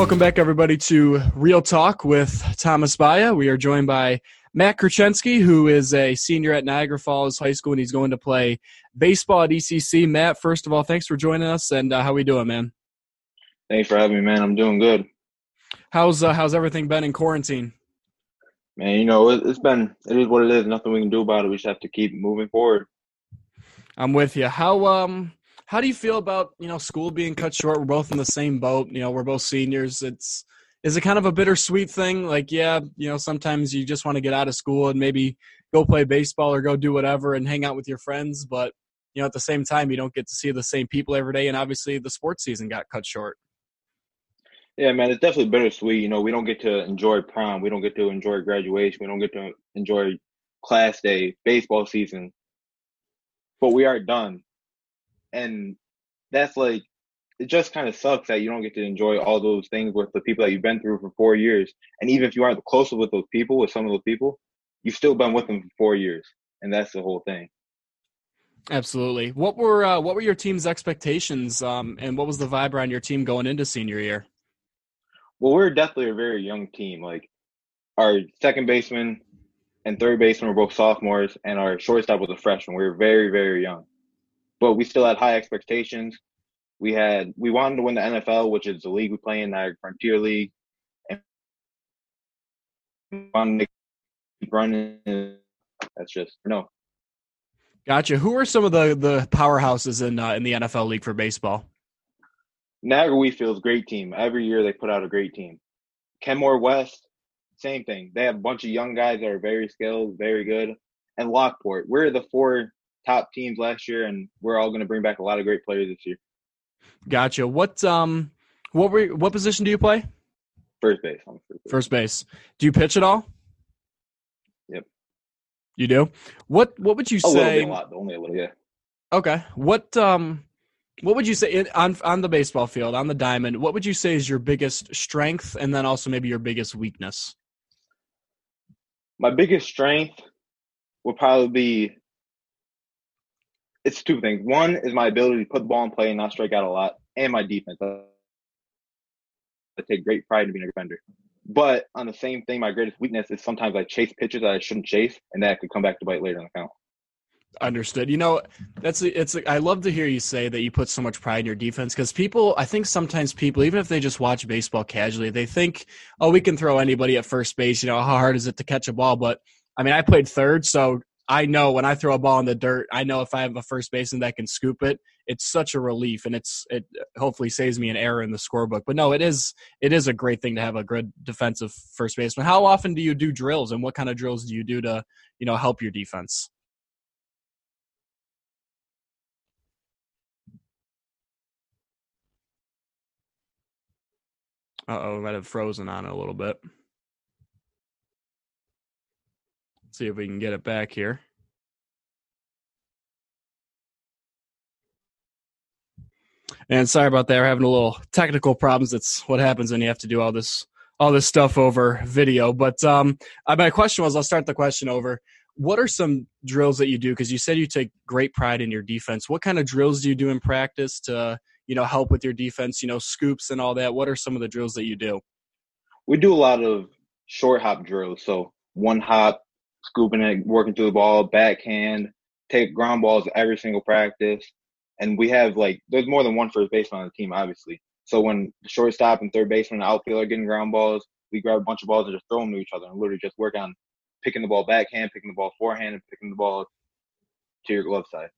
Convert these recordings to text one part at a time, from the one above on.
Welcome back, everybody, to Real Talk with Thomas Baya. We are joined by Matt Kurchensky, who is a senior at Niagara Falls High School, and he's going to play baseball at ECC. Matt, first of all, thanks for joining us, and uh, how are we doing, man? Thanks for having me, man. I'm doing good. How's uh, how's everything been in quarantine? Man, you know it, it's been it is what it is. Nothing we can do about it. We just have to keep moving forward. I'm with you. How um how do you feel about you know school being cut short? We're both in the same boat. You know, we're both seniors. It's is it kind of a bittersweet thing? Like, yeah, you know, sometimes you just want to get out of school and maybe go play baseball or go do whatever and hang out with your friends, but you know, at the same time, you don't get to see the same people every day, and obviously, the sports season got cut short. Yeah, man, it's definitely bittersweet. You know, we don't get to enjoy prom, we don't get to enjoy graduation, we don't get to enjoy class day, baseball season, but we are done, and that's like it just kind of sucks that you don't get to enjoy all those things with the people that you've been through for four years. And even if you aren't the closest with those people, with some of those people, you've still been with them for four years, and that's the whole thing. Absolutely. What were uh, what were your team's expectations, um, and what was the vibe around your team going into senior year? Well, we're definitely a very young team. Like our second baseman and third baseman were both sophomores, and our shortstop was a freshman. We were very, very young, but we still had high expectations we had we wanted to win the NFL, which is the league we play in, Niagara Frontier League. And wanted to keep running. That's just no. Gotcha. Who are some of the the powerhouses in uh, in the NFL league for baseball? Niagara Wheatfield's great team. Every year they put out a great team. Kenmore West, same thing. They have a bunch of young guys that are very skilled, very good. And Lockport, we're the four top teams last year, and we're all going to bring back a lot of great players this year. Gotcha. What um what were what position do you play? First base. First base. First base. Do you pitch at all? Yep. You do. What What would you a say? A lot, only a little. Yeah. Okay. What um what would you say on on the baseball field on the diamond? What would you say is your biggest strength, and then also maybe your biggest weakness? My biggest strength would probably be it's two things. One is my ability to put the ball in play and not strike out a lot, and my defense. I take great pride in being a defender. But on the same thing, my greatest weakness is sometimes I chase pitches that I shouldn't chase, and that could come back to bite later in the count. Understood. You know, that's it's. I love to hear you say that you put so much pride in your defense because people. I think sometimes people, even if they just watch baseball casually, they think, "Oh, we can throw anybody at first base." You know, how hard is it to catch a ball? But I mean, I played third, so I know when I throw a ball in the dirt, I know if I have a first baseman that can scoop it, it's such a relief, and it's it hopefully saves me an error in the scorebook. But no, it is it is a great thing to have a good defensive first baseman. How often do you do drills, and what kind of drills do you do to you know help your defense? Uh oh, might have frozen on it a little bit. See if we can get it back here. And sorry about that. We're having a little technical problems. That's what happens when you have to do all this all this stuff over video. But um, my question was, I'll start the question over. What are some drills that you do? Because you said you take great pride in your defense. What kind of drills do you do in practice to you know help with your defense? You know, scoops and all that. What are some of the drills that you do? We do a lot of short hop drills. So one hop, scooping it, working through the ball, backhand, take ground balls every single practice. And we have like there's more than one first baseman on the team, obviously. So when the shortstop and third baseman and outfield are getting ground balls, we grab a bunch of balls and just throw them to each other and literally just work on picking the ball backhand, picking the ball forehand, and picking the ball to your glove side.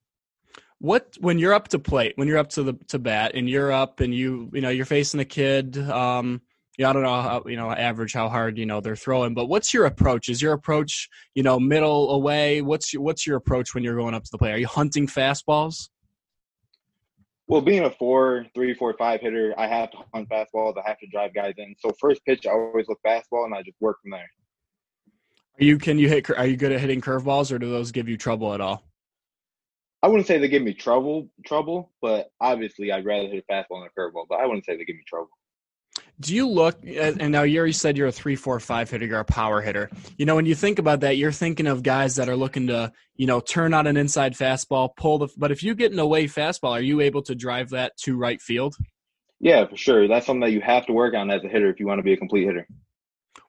What when you're up to plate, when you're up to the to bat, and you're up and you you know you're facing a kid, um, yeah, I don't know how you know average how hard you know they're throwing, but what's your approach? Is your approach you know middle away? What's your what's your approach when you're going up to the plate? Are you hunting fastballs? Well, being a four, three, four, five hitter, I have to hunt fastballs. I have to drive guys in. So first pitch, I always look fastball, and I just work from there. Are you can you hit? Are you good at hitting curveballs, or do those give you trouble at all? I wouldn't say they give me trouble, trouble, but obviously I'd rather hit a fastball than a curveball. But I wouldn't say they give me trouble. Do you look and now you already said you're a three, four, five hitter, you're a power hitter. You know, when you think about that, you're thinking of guys that are looking to, you know, turn on an inside fastball, pull the but if you get an away fastball, are you able to drive that to right field? Yeah, for sure. That's something that you have to work on as a hitter if you want to be a complete hitter.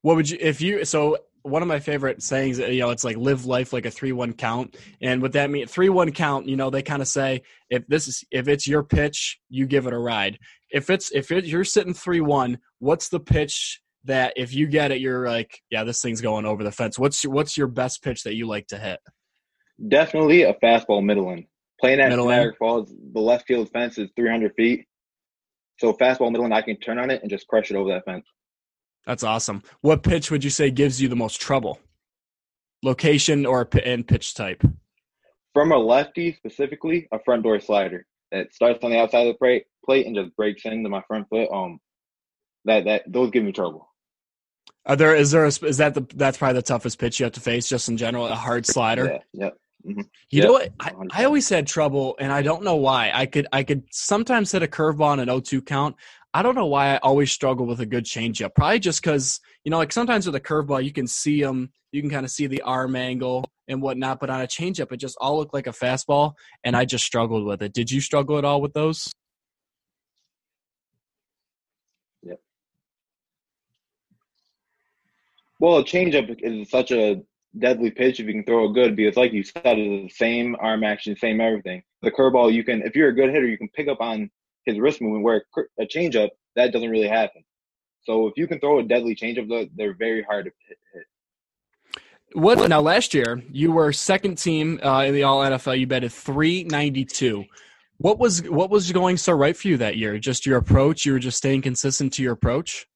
What would you if you so one of my favorite sayings, uh, you know, it's like live life like a three-one count, and what that mean three-one count, you know, they kind of say if this is if it's your pitch, you give it a ride. If it's if it, you're sitting three-one, what's the pitch that if you get it, you're like, yeah, this thing's going over the fence. What's your, what's your best pitch that you like to hit? Definitely a fastball middle in. Playing at middle Niagara Falls, the left field fence is 300 feet. So fastball middle in, I can turn on it and just crush it over that fence. That's awesome. What pitch would you say gives you the most trouble? Location or and pitch type? From a lefty specifically, a front door slider that starts on the outside of the plate and just breaks into my front foot. Um, that that those give me trouble. Are there is there a, is that the that's probably the toughest pitch you have to face just in general a hard slider. Yeah. yeah. Mm-hmm. You know what? I, I, always had trouble, and I don't know why. I could I could sometimes hit a curveball on an 0-2 count. I don't know why I always struggle with a good changeup. Probably just because you know, like sometimes with a curveball, you can see them, you can kind of see the arm angle and whatnot. But on a changeup, it just all looked like a fastball, and I just struggled with it. Did you struggle at all with those? Well, a changeup is such a deadly pitch if you can throw it good because, like you said, it's the same arm action, same everything. The curveball, you can, if you're a good hitter, you can pick up on his wrist movement. Where a changeup, that doesn't really happen. So if you can throw a deadly changeup, they're very hard to hit. What now? Last year, you were second team uh, in the All NFL. You batted three ninety two. What was what was going so right for you that year? Just your approach. You were just staying consistent to your approach.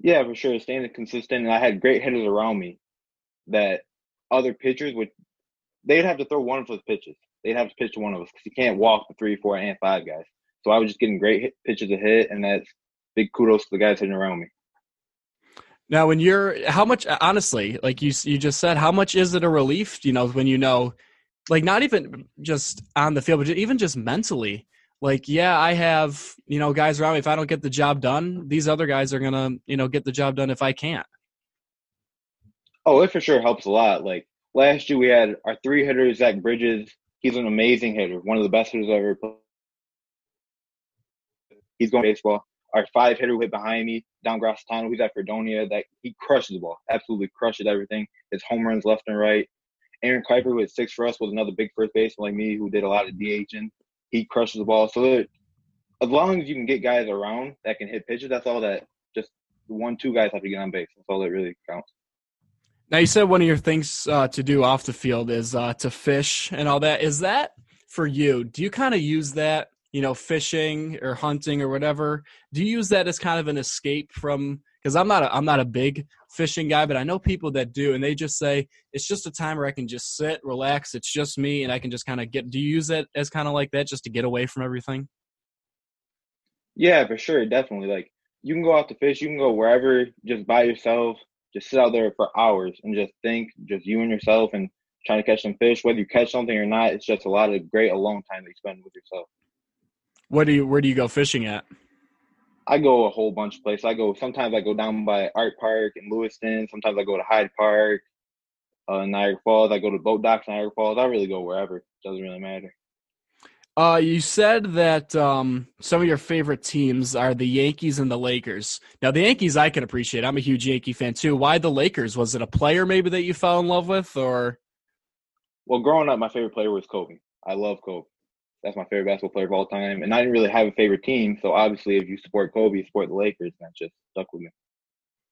Yeah, for sure. Staying consistent, and I had great hitters around me that other pitchers would they'd have to throw one of those pitches. They'd have to pitch one of us because you can't walk the three, four, and five guys. So I was just getting great hit, pitches to hit, and that's big kudos to the guys hitting around me. Now, when you're how much honestly, like you you just said, how much is it a relief? You know, when you know, like not even just on the field, but even just mentally like yeah i have you know guys around me if i don't get the job done these other guys are gonna you know get the job done if i can't oh it for sure helps a lot like last year we had our three hitters zach bridges he's an amazing hitter one of the best hitters i've ever played he's going baseball our five hitter hit behind me Don Grassatano, who's at Fredonia, that he crushes the ball, absolutely crushes everything. His home runs left and right. Aaron Kuiper, who six for us, was another big first baseman like me, who did a lot of DHing he crushes the ball. So as long as you can get guys around that can hit pitches, that's all that just one, two guys have to get on base. That's all that really counts. Now you said one of your things uh, to do off the field is uh, to fish and all that. Is that for you? Do you kind of use that, you know, fishing or hunting or whatever? Do you use that as kind of an escape from? Because I'm not a, I'm not a big fishing guy, but I know people that do, and they just say it's just a time where I can just sit, relax. It's just me, and I can just kind of get. Do you use that as kind of like that, just to get away from everything? Yeah, for sure, definitely. Like you can go out to fish, you can go wherever, just by yourself, just sit out there for hours and just think, just you and yourself, and trying to catch some fish. Whether you catch something or not, it's just a lot of great alone time that you spend with yourself. What do you? Where do you go fishing at? I go a whole bunch of places. I go sometimes I go down by Art Park in Lewiston. Sometimes I go to Hyde Park, uh, Niagara Falls. I go to boat docks, in Niagara Falls. I really go wherever. It doesn't really matter. Uh, you said that um, some of your favorite teams are the Yankees and the Lakers. Now, the Yankees I can appreciate. I'm a huge Yankee fan too. Why the Lakers? Was it a player maybe that you fell in love with, or? Well, growing up, my favorite player was Kobe. I love Kobe that's my favorite basketball player of all time. And I didn't really have a favorite team, so obviously, if you support Kobe, you support the Lakers, and that just stuck with me.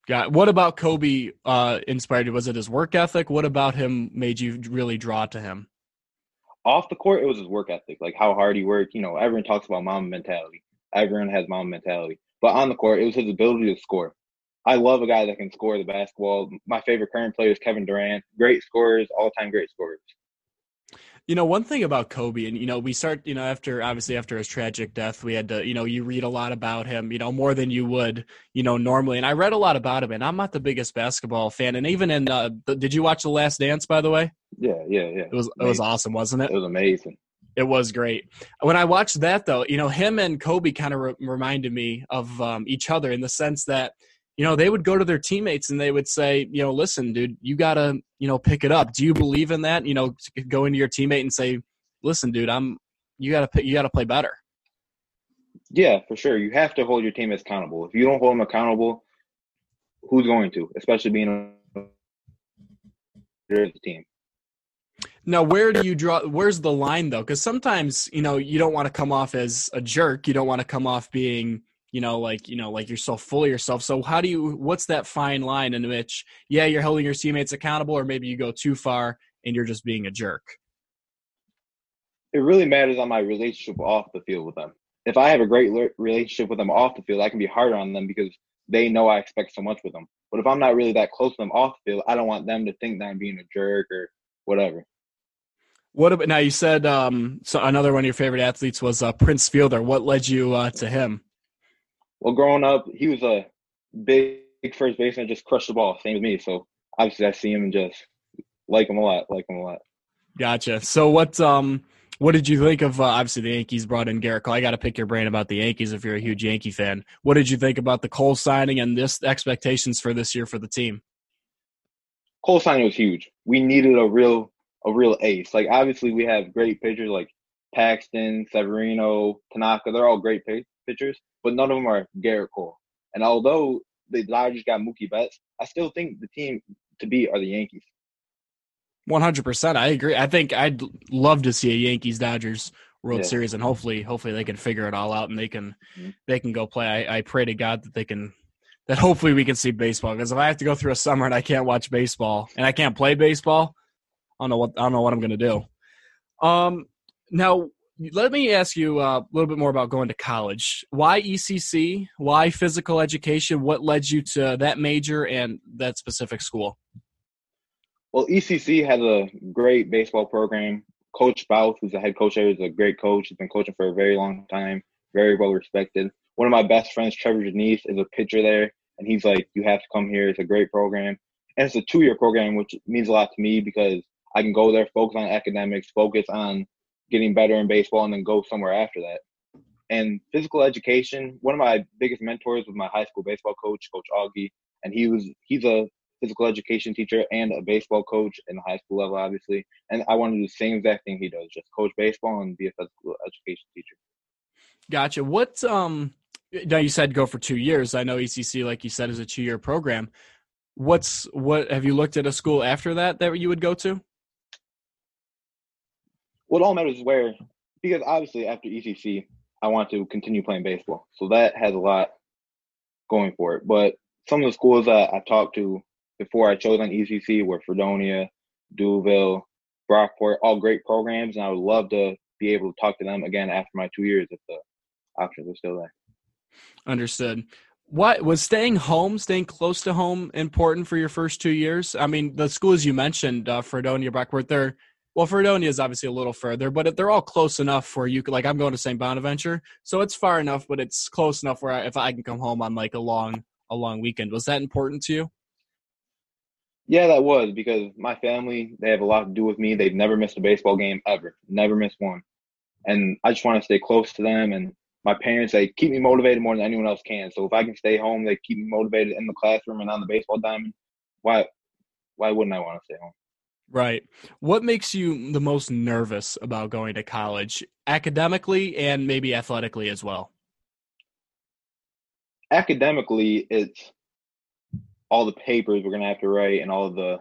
Got what about Kobe uh, inspired you? Was it his work ethic? What about him made you really draw to him? Off the court, it was his work ethic, like how hard he worked. You know, everyone talks about Mamba mentality. Everyone has Mamba mentality, but on the court, it was his ability to score. I love a guy that can score the basketball. My favorite current player is Kevin Durant. Great scorers, all time great scorers. You know, one thing about Kobe, and you know, we start, you know, after obviously after his tragic death, we had to, you know, you read a lot about him, you know, more than you would, you know, normally. And I read a lot about him, and I'm not the biggest basketball fan. And even in, uh, did you watch The Last Dance, by the way? Yeah, yeah, yeah. It was amazing. it was awesome, wasn't it? It was amazing. It was great. When I watched that, though, you know, him and Kobe kind of re- reminded me of um, each other in the sense that you know, they would go to their teammates and they would say, you know, listen, dude, you got to, you know, pick it up. Do you believe in that? You know, go into your teammate and say, listen, dude, I'm, you got to, you got to play better. Yeah, for sure. You have to hold your team accountable. If you don't hold them accountable, who's going to? Especially being a team. Now, where do you draw? Where's the line though? Because sometimes you know you don't want to come off as a jerk. You don't want to come off being you know like you know like you're so full of yourself. So how do you? What's that fine line in which yeah you're holding your teammates accountable, or maybe you go too far and you're just being a jerk? It really matters on my relationship off the field with them. If I have a great relationship with them off the field, I can be harder on them because they know I expect so much with them. But if I'm not really that close to them off the field, I don't want them to think that I'm being a jerk or whatever. What about now? You said um, so. Another one of your favorite athletes was uh, Prince Fielder. What led you uh, to him? Well, growing up, he was a big, big first baseman, just crushed the ball, same as me. So obviously, I see him and just like him a lot. Like him a lot. Gotcha. So what um what did you think of uh, obviously the Yankees brought in Gerrit Cole? I got to pick your brain about the Yankees if you're a huge Yankee fan. What did you think about the Cole signing and this expectations for this year for the team? Cole signing was huge. We needed a real a real ace. Like obviously we have great pitchers like Paxton, Severino, Tanaka. They're all great pitchers, but none of them are Gerrit Cole. And although the Dodgers got Mookie Betts, I still think the team to beat are the Yankees. One hundred percent, I agree. I think I'd love to see a Yankees Dodgers World yeah. Series, and hopefully, hopefully they can figure it all out and they can mm-hmm. they can go play. I, I pray to God that they can that hopefully we can see baseball because if I have to go through a summer and I can't watch baseball and I can't play baseball, I don't know what I don't know what I'm going to do. Um, now let me ask you uh, a little bit more about going to college. Why ECC? Why physical education? What led you to that major and that specific school? Well, ECC has a great baseball program. Coach Bouth, who's the head coach there, is a great coach. He's been coaching for a very long time, very well respected. One of my best friends, Trevor Janice, is a pitcher there, and he's like, "You have to come here. It's a great program." And it's a two-year program, which means a lot to me because I can go there, focus on academics, focus on getting better in baseball, and then go somewhere after that. And physical education, one of my biggest mentors was my high school baseball coach, Coach Augie, and he was he's a physical education teacher and a baseball coach in the high school level, obviously. And I want to do the same exact thing he does, just coach baseball and be a physical education teacher. Gotcha. What um now you said go for two years. I know ECC, like you said, is a two year program. What's what have you looked at a school after that that you would go to? What all matters is where, because obviously after ECC, I want to continue playing baseball. So that has a lot going for it. But some of the schools that I talked to before I chose on ECC were Fredonia, D'Youville, Brockport, all great programs. And I would love to be able to talk to them again after my two years if the options are still there. Understood. What was staying home, staying close to home, important for your first two years? I mean, the schools you mentioned, uh, Fredonia, Brockport, they're well, Fredonia is obviously a little further, but they're all close enough for you. Like I'm going to St. Bonaventure, so it's far enough, but it's close enough where I, if I can come home on like a long a long weekend, was that important to you? Yeah, that was because my family they have a lot to do with me. They've never missed a baseball game ever, never missed one, and I just want to stay close to them. And my parents they keep me motivated more than anyone else can. So if I can stay home, they keep me motivated in the classroom and on the baseball diamond. Why, why wouldn't I want to stay home? Right. What makes you the most nervous about going to college, academically and maybe athletically as well? Academically, it's all the papers we're going to have to write and all the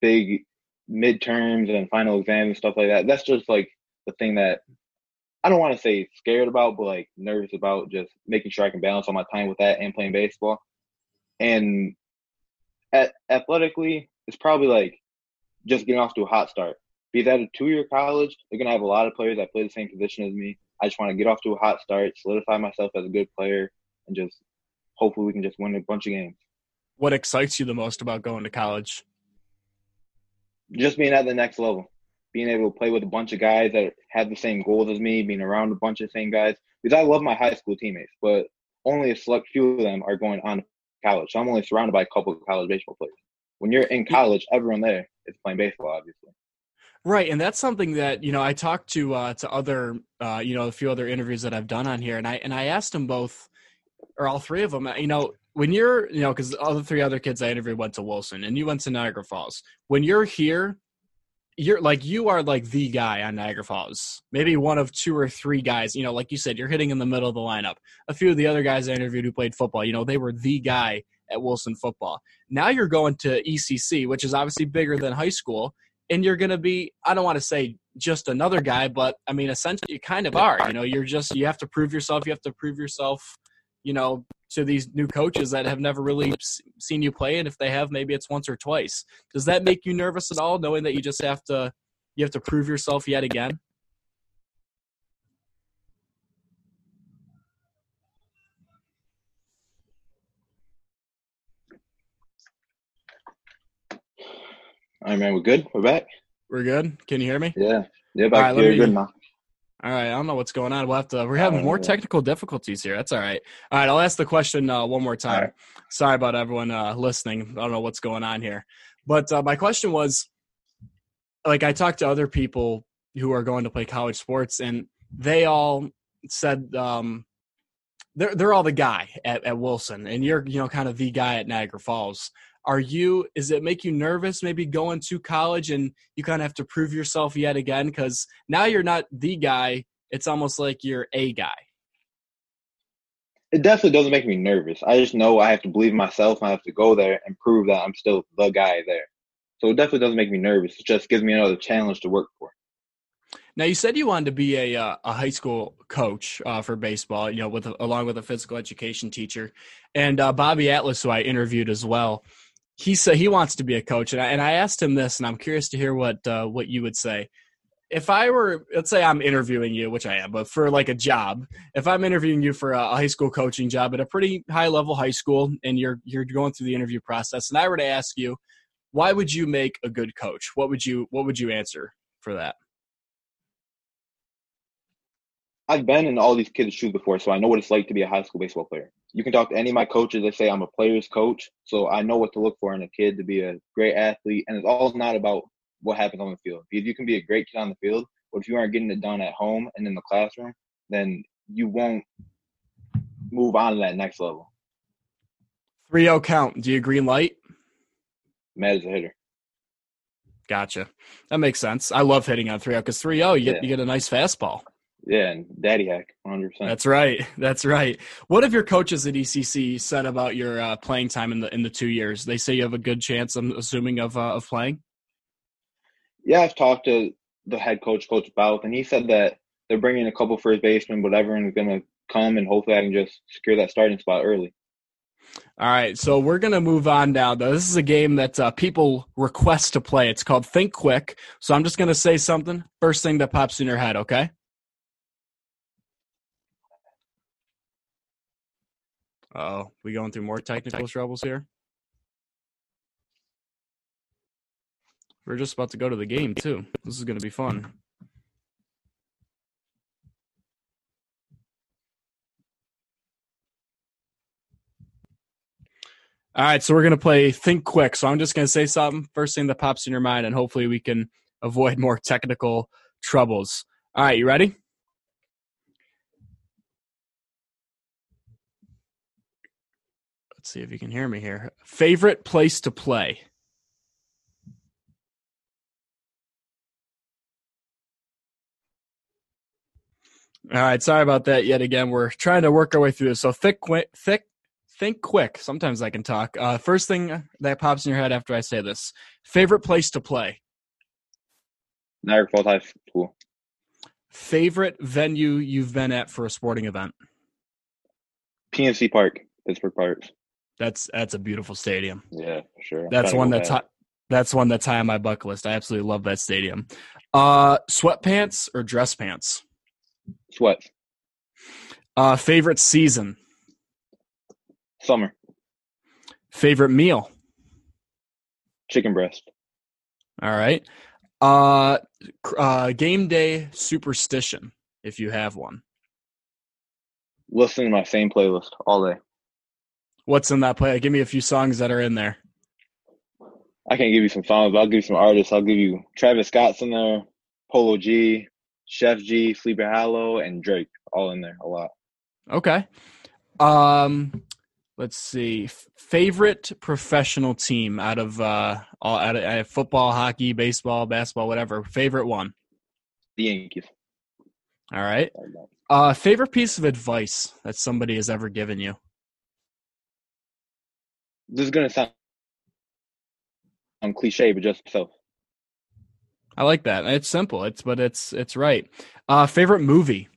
big midterms and final exams and stuff like that. That's just like the thing that I don't want to say scared about, but like nervous about just making sure I can balance all my time with that and playing baseball. And at athletically, it's probably like just getting off to a hot start. Because at a two year college, they're gonna have a lot of players that play the same position as me. I just want to get off to a hot start, solidify myself as a good player, and just hopefully we can just win a bunch of games. What excites you the most about going to college? Just being at the next level, being able to play with a bunch of guys that have the same goals as me, being around a bunch of the same guys. Because I love my high school teammates, but only a select few of them are going on to college. So I'm only surrounded by a couple of college baseball players. When you're in college, everyone there is playing baseball, obviously. Right, and that's something that you know I talked to uh, to other uh, you know a few other interviews that I've done on here, and I and I asked them both or all three of them. You know, when you're you know because all the three other kids I interviewed went to Wilson, and you went to Niagara Falls. When you're here, you're like you are like the guy on Niagara Falls. Maybe one of two or three guys. You know, like you said, you're hitting in the middle of the lineup. A few of the other guys I interviewed who played football, you know, they were the guy at Wilson football. Now you're going to ECC, which is obviously bigger than high school, and you're going to be. I don't want to say just another guy, but I mean, essentially, you kind of are. You know, you're just you have to prove yourself. You have to prove yourself. You know, to these new coaches that have never really seen you play, and if they have, maybe it's once or twice. Does that make you nervous at all, knowing that you just have to you have to prove yourself yet again? All right, man. We're good. We're back. We're good. Can you hear me? Yeah. Yeah, back right, here. Good now. All right, I don't know what's going on. We'll have to. We're having more technical difficulties here. That's all right. All right, I'll ask the question uh, one more time. Right. Sorry about everyone uh, listening. I don't know what's going on here, but uh, my question was, like, I talked to other people who are going to play college sports, and they all said um, they're they're all the guy at, at Wilson, and you're you know kind of the guy at Niagara Falls are you is it make you nervous maybe going to college and you kind of have to prove yourself yet again? Because now you're not the guy it's almost like you're a guy. It definitely doesn't make me nervous. I just know i have to believe myself i have to go there and prove that i'm still the guy there. So it definitely doesn't make me nervous. It just gives me another challenge to work for. Now you said you wanted to be a uh, a high school coach uh, for baseball, you know, with along with a physical education teacher, and uh, Bobby Atlas, who I interviewed as well he said he wants to be a coach, and I, and I asked him this, and I'm curious to hear what uh, what you would say. If I were, let's say I'm interviewing you, which I am, but for like a job, if I'm interviewing you for a, high school coaching job at a pretty high level high school, and you're you're going through the interview process, and I were to ask you, why would you make a good coach? What would you what would you answer for that? I've been in all these kids' shoes before, so I know what it's like to be a high school baseball player you can talk to any of my coaches. They say I'm a player's coach, so I know what to look for in a kid to be a great athlete. And it's all not about what happens on the field. Because you can be a great kid on the field, but if you aren't getting it done at home and in the classroom, then you won't move on to that next level. 3 0 count. Do you agree green light? Matt is a hitter. Gotcha. That makes sense. I love hitting on 3 0 because 3 0, you, get, you get a nice fastball. Yeah, and daddy hack, 100%. That's right. That's right. What have your coaches at ECC said about your uh, playing time in the in the two years? They say you have a good chance. I'm assuming of uh, of playing. Yeah, I've talked to the head coach, Coach Bouth, and he said that they're bringing a couple first basemen, but everyone's going to come, and hopefully I can just secure that starting spot early. All right, so we're going to move on now. Though this is a game that uh, people request to play. It's called Think Quick. So I'm just going to say something. First thing that pops in your head, okay? Oh, we going through more technical troubles here? We're just about to go to the game too. This is going to be fun. All right, so we're going to play Think Quick. So I'm just going to say something, first thing that pops in your mind, and hopefully we can avoid more technical troubles. All right, you ready? Let's see if you can hear me here. Favorite place to play? All right, sorry about that yet again. We're trying to work our way through this. So thick, quick, thick, think quick. Sometimes I can talk. Uh, first thing that pops in your head after I say this: favorite place to play? Niagara Falls High School. Favorite venue you've been at for a sporting event? PNC Park, Pittsburgh Pirates. That's that's a beautiful stadium. Yeah, sure. That's one that's high, that's one that's high on my bucket list. I absolutely love that stadium. Uh, sweatpants or dress pants? Sweat. Uh, favorite season? Summer. Favorite meal? Chicken breast. All right. Uh, uh, game day superstition, if you have one. Listening to my same playlist all day. What's in that play? Give me a few songs that are in there. I can't give you some songs, but I'll give you some artists. I'll give you Travis Scott's in there, Polo G, Sheff G, Sleepy Hallow, and Drake all in there a lot. Okay. Um, let's see. Favorite professional team out of uh, all out of, out of football, hockey, baseball, basketball, whatever. Favorite one. The Yankees. All right. Uh, favorite piece of advice that somebody has ever given you. This is gonna sound um, cliche, but just so. I like that. It's simple. It's but it's it's right. Uh, favorite movie.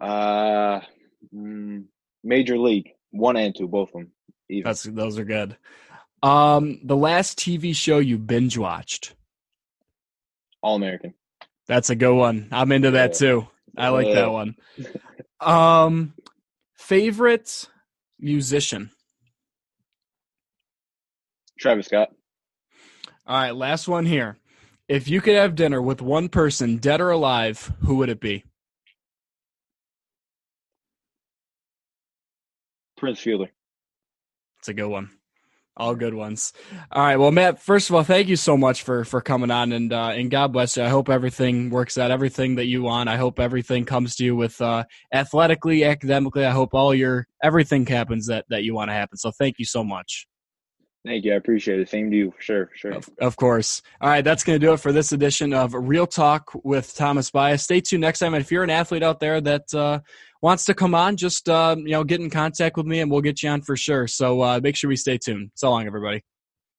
Uh, mm, Major League one and two, both of them. Even. That's those are good. Um, the last TV show you binge watched. All American. That's a good one. I'm into that too. I like that one. Um, favorite musician. Travis Scott. All right, last one here. If you could have dinner with one person, dead or alive, who would it be? Prince Fielder. It's a good one. All good ones. All right. Well, Matt, first of all, thank you so much for for coming on and uh, and God bless you. I hope everything works out, everything that you want. I hope everything comes to you with uh, athletically, academically. I hope all your everything happens that that you want to happen. So thank you so much. Thank you. I appreciate it. Same to you for sure. For sure. Of, of course. All right, that's going to do it for this edition of Real Talk with Thomas Bias. Stay tuned next time. And if you're an athlete out there that uh, wants to come on, just uh, you know get in contact with me, and we'll get you on for sure. So uh, make sure we stay tuned. So long, everybody.